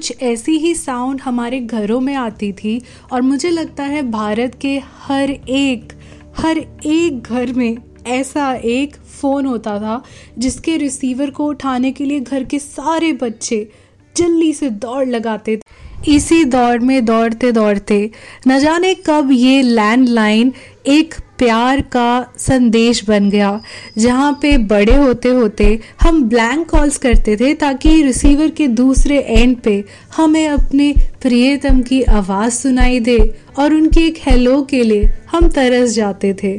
कुछ ऐसी ही साउंड हमारे घरों में आती थी और मुझे लगता है भारत के हर एक हर एक घर में ऐसा एक फ़ोन होता था जिसके रिसीवर को उठाने के लिए घर के सारे बच्चे जल्दी से दौड़ लगाते थे। इसी दौड़ में दौड़ते दौड़ते न जाने कब ये लैंडलाइन एक प्यार का संदेश बन गया। जहाँ पे बड़े होते होते हम ब्लैंक कॉल्स करते थे ताकि रिसीवर के दूसरे एंड पे हमें अपने प्रियतम की आवाज़ सुनाई दे और उनके एक हेलो के लिए हम तरस जाते थे।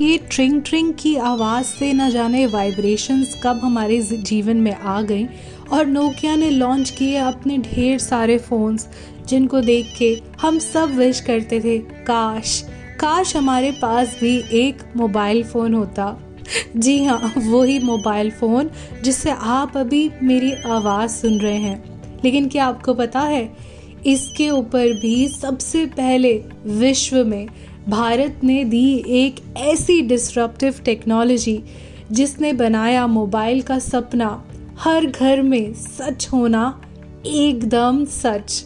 ये ट्रिंग ट्रिंग की आवाज़ से न जाने वाइब्रेशंस कब हमारे जीवन में आ गई। और नोकिया ने लॉन्च किए अपने ढेर सारे फ़ोन्स जिनको देख के हम सब विश करते थे, काश काश हमारे पास भी एक मोबाइल फ़ोन होता। जी हाँ वही मोबाइल फ़ोन जिससे आप अभी मेरी आवाज़ सुन रहे हैं। लेकिन क्या आपको पता है, इसके ऊपर भी सबसे पहले विश्व में भारत ने दी एक ऐसी डिस्ट्रप्टिव टेक्नोलॉजी जिसने बनाया मोबाइल का सपना। हर घर में सच होना एकदम सच।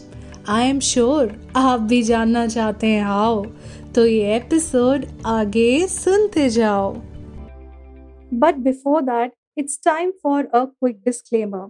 आई एम श्योर आप भी जानना चाहते हैं, आओ तो ये एपिसोड आगे सुनते जाओ। But before that it's time for a quick disclaimer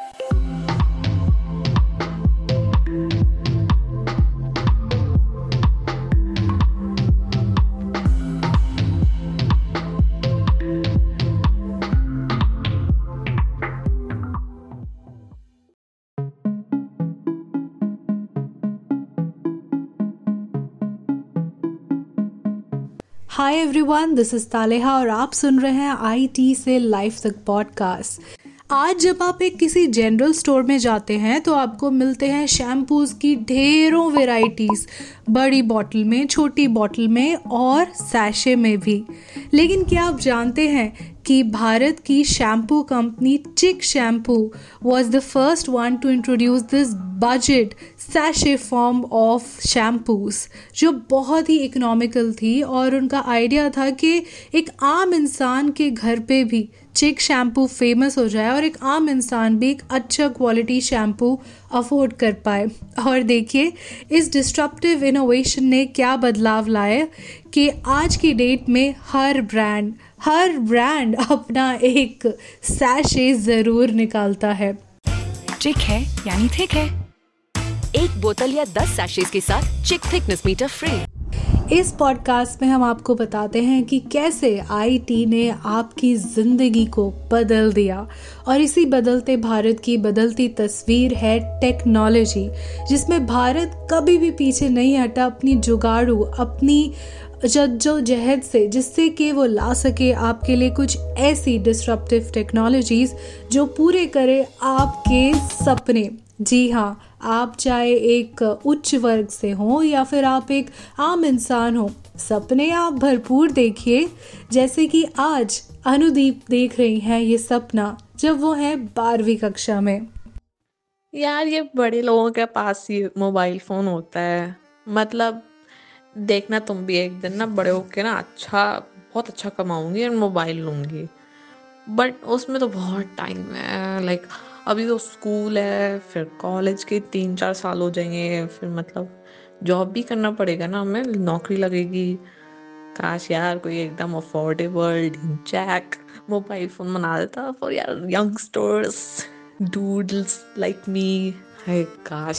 Hi everyone this is Taleha और आप सुन रहे हैं आईटी से लाइफ तक पॉडकास्ट आज जब आप एक किसी जनरल स्टोर में जाते हैं तो आपको मिलते हैं शैम्पूज़ की ढेरों वेराइटीज़ बड़ी बॉटल में, छोटी बॉटल में और सैशे में भी. लेकिन क्या आप जानते हैं कि भारत की shampoo company Chik shampoo was the first one to introduce this budget sachet form of shampoos जो बहुत ही इकोनॉमिकल थी और उनका आइडिया था कि एक आम इंसान के घर पे भी चिक शैम्पू फ़ेमस हो जाए और एक आम इंसान भी एक अच्छा क्वालिटी शैम्पू अफोर्ड कर पाए। और देखिए, इस डिस्ट्रप्टिव इनोवेशन ने क्या बदलाव लाए कि आज की डेट में हर ब्रांड हर ब्रांड अपना एक सैशे ज़रूर निकालता है। चिक है, यानी थिक है। एक बोतल या दस सैशेज के साथ चिक थिकनेस मीटर फ्री इस पॉडकास्ट में हम आपको बताते हैं कि कैसे आईटी ने आपकी ज़िंदगी को बदल दिया। और इसी बदलते भारत की बदलती तस्वीर है टेक्नोलॉजी जिसमें भारत कभी भी पीछे नहीं हटा अपनी जुगाड़ू, अपनी जद्दोजहद से, जिससे कि वो ला सके आपके लिए कुछ ऐसी डिस्ट्रप्टिव टेक्नोलॉजीज़ जो पूरे करे आपके सपने। जी हाँ आप चाहे एक उच्च वर्ग से हो या फिर आप एक आम इंसान हो सपने आप भरपूर देखिए। जैसे कि आज अनुदीप देख रही हैं ये सपना जब वो है बारहवीं कक्षा में। यार ये बड़े लोगों के पास ही मोबाइल फ़ोन होता है। मतलब देखना तुम भी एक दिन ना बड़े होके ना अच्छा बहुत अच्छा कमाऊँगी और मोबाइल लूँगी। बट उसमें तो बहुत टाइम है लाइक like, अभी तो स्कूल है, फिर कॉलेज के तीन चार साल हो जाएँगे, फिर मतलब जॉब भी करना पड़ेगा ना, हमें नौकरी लगेगी। काश यार कोई एकदम अफोर्डेबल जैक मोबाइल फ़ोन बना देता फॉर यार यंगस्टर्स डूडल्स लाइक मी है काश।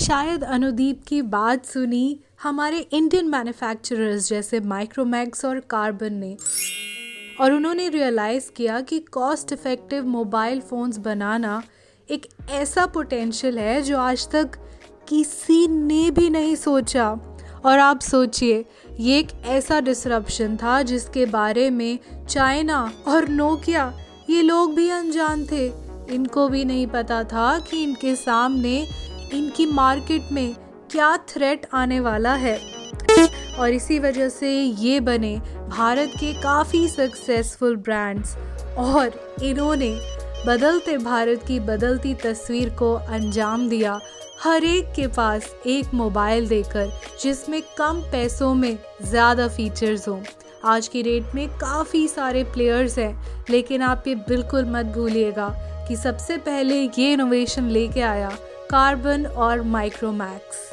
शायद अनुदीप की बात सुनी हमारे इंडियन मैन्युफैक्चरर्स जैसे माइक्रोमैक्स और कार्बन ने। और उन्होंने रियलाइज़ किया कि कॉस्ट इफ़ेक्टिव मोबाइल फ़ोन्स बनाना एक ऐसा पोटेंशियल है जो आज तक किसी ने भी नहीं सोचा। और आप सोचिए, ये एक ऐसा डिसरप्शन था जिसके बारे में चाइना और नोकिया ये लोग भी अनजान थे। इनको भी नहीं पता था कि इनके सामने, इनकी मार्केट में क्या थ्रेट आने वाला है। और इसी वजह से ये बने भारत के काफ़ी सक्सेसफुल ब्रांड्स और इन्होंने बदलते भारत की बदलती तस्वीर को अंजाम दिया। हर एक के पास एक मोबाइल देकर, जिसमें कम पैसों में ज़्यादा फीचर्स हों। आज की डेट में काफ़ी सारे प्लेयर्स हैं, लेकिन आप ये बिल्कुल मत भूलिएगा कि सबसे पहले ये इनोवेशन लेके आया कार्बन और माइक्रोमैक्स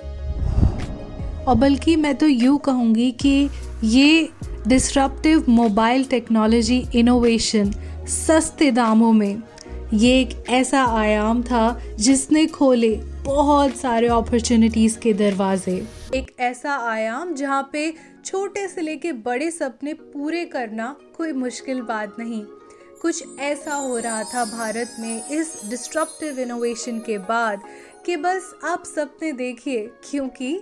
और बल्कि मैं तो यूँ कहूँगी कि ये डिस्ट्रप्टिव मोबाइल टेक्नोलॉजी इनोवेशन सस्ते दामों में। ये एक ऐसा आयाम था जिसने खोले बहुत सारे अपॉर्चुनिटीज़ के दरवाजे। एक ऐसा आयाम जहाँ पे छोटे से लेके बड़े सपने पूरे करना कोई मुश्किल बात नहीं। कुछ ऐसा हो रहा था भारत में इस डिस्ट्रप्टिव इनोवेशन के बाद कि बस आप सपने देखिए, क्योंकि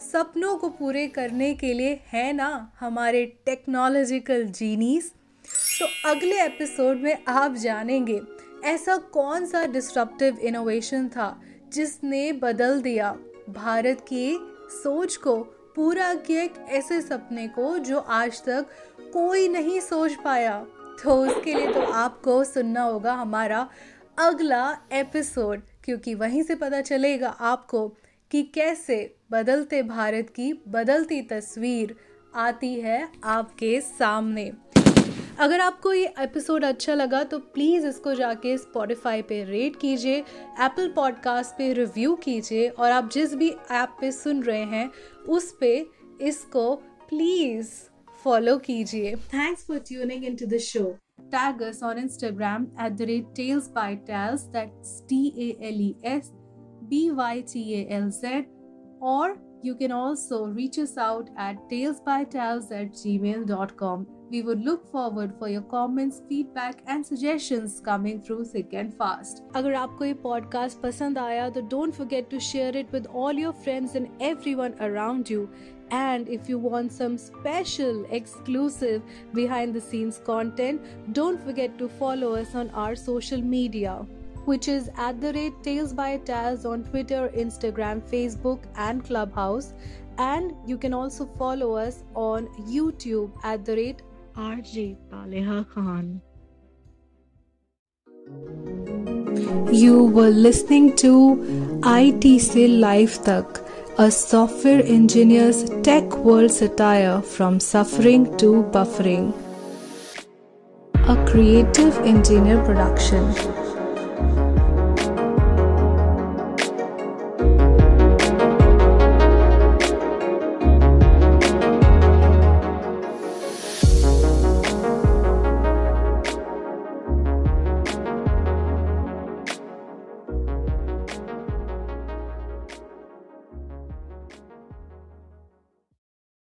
सपनों को पूरे करने के लिए है ना हमारे टेक्नोलॉजिकल जीनीस तो अगले एपिसोड में आप जानेंगे, ऐसा कौन सा डिस्ट्रप्टिव इनोवेशन था जिसने बदल दिया भारत की सोच को, पूरा किया एक ऐसे सपने को जो आज तक कोई नहीं सोच पाया। तो उसके लिए तो आपको सुनना होगा हमारा अगला एपिसोड क्योंकि वहीं से पता चलेगा आपको कि कैसे बदलते भारत की बदलती तस्वीर आती है आपके सामने। अगर आपको ये एपिसोड अच्छा लगा तो प्लीज़ इसको जाके स्पॉटिफाई पे रेट कीजिए एप्पल पॉडकास्ट पे रिव्यू कीजिए और आप जिस भी ऐप पे सुन रहे हैं उस पे इसको प्लीज़ फॉलो कीजिए। Thanks for tuning in to the show Tag us on Instagram at the rate Tales by Tals, that's T A L E S B Y T or you can also reach us out at talesbytals at gmail.com. We would look forward for your comments, feedback and suggestions coming through thick and fast. अगर आपको ये podcast पसंद आया तो don't forget to share it with all your friends and everyone around you. And if you want some special, exclusive, behind the scenes content, don't forget to follow us on our social media, which is at the rate Tales by Taz on Twitter, Instagram, Facebook, and Clubhouse. And you can also follow us on YouTube at the rate RJ Taleha Khan. You were listening to IT Se Life Tak, a software engineer's tech world satire from suffering to buffering. A creative engineer production.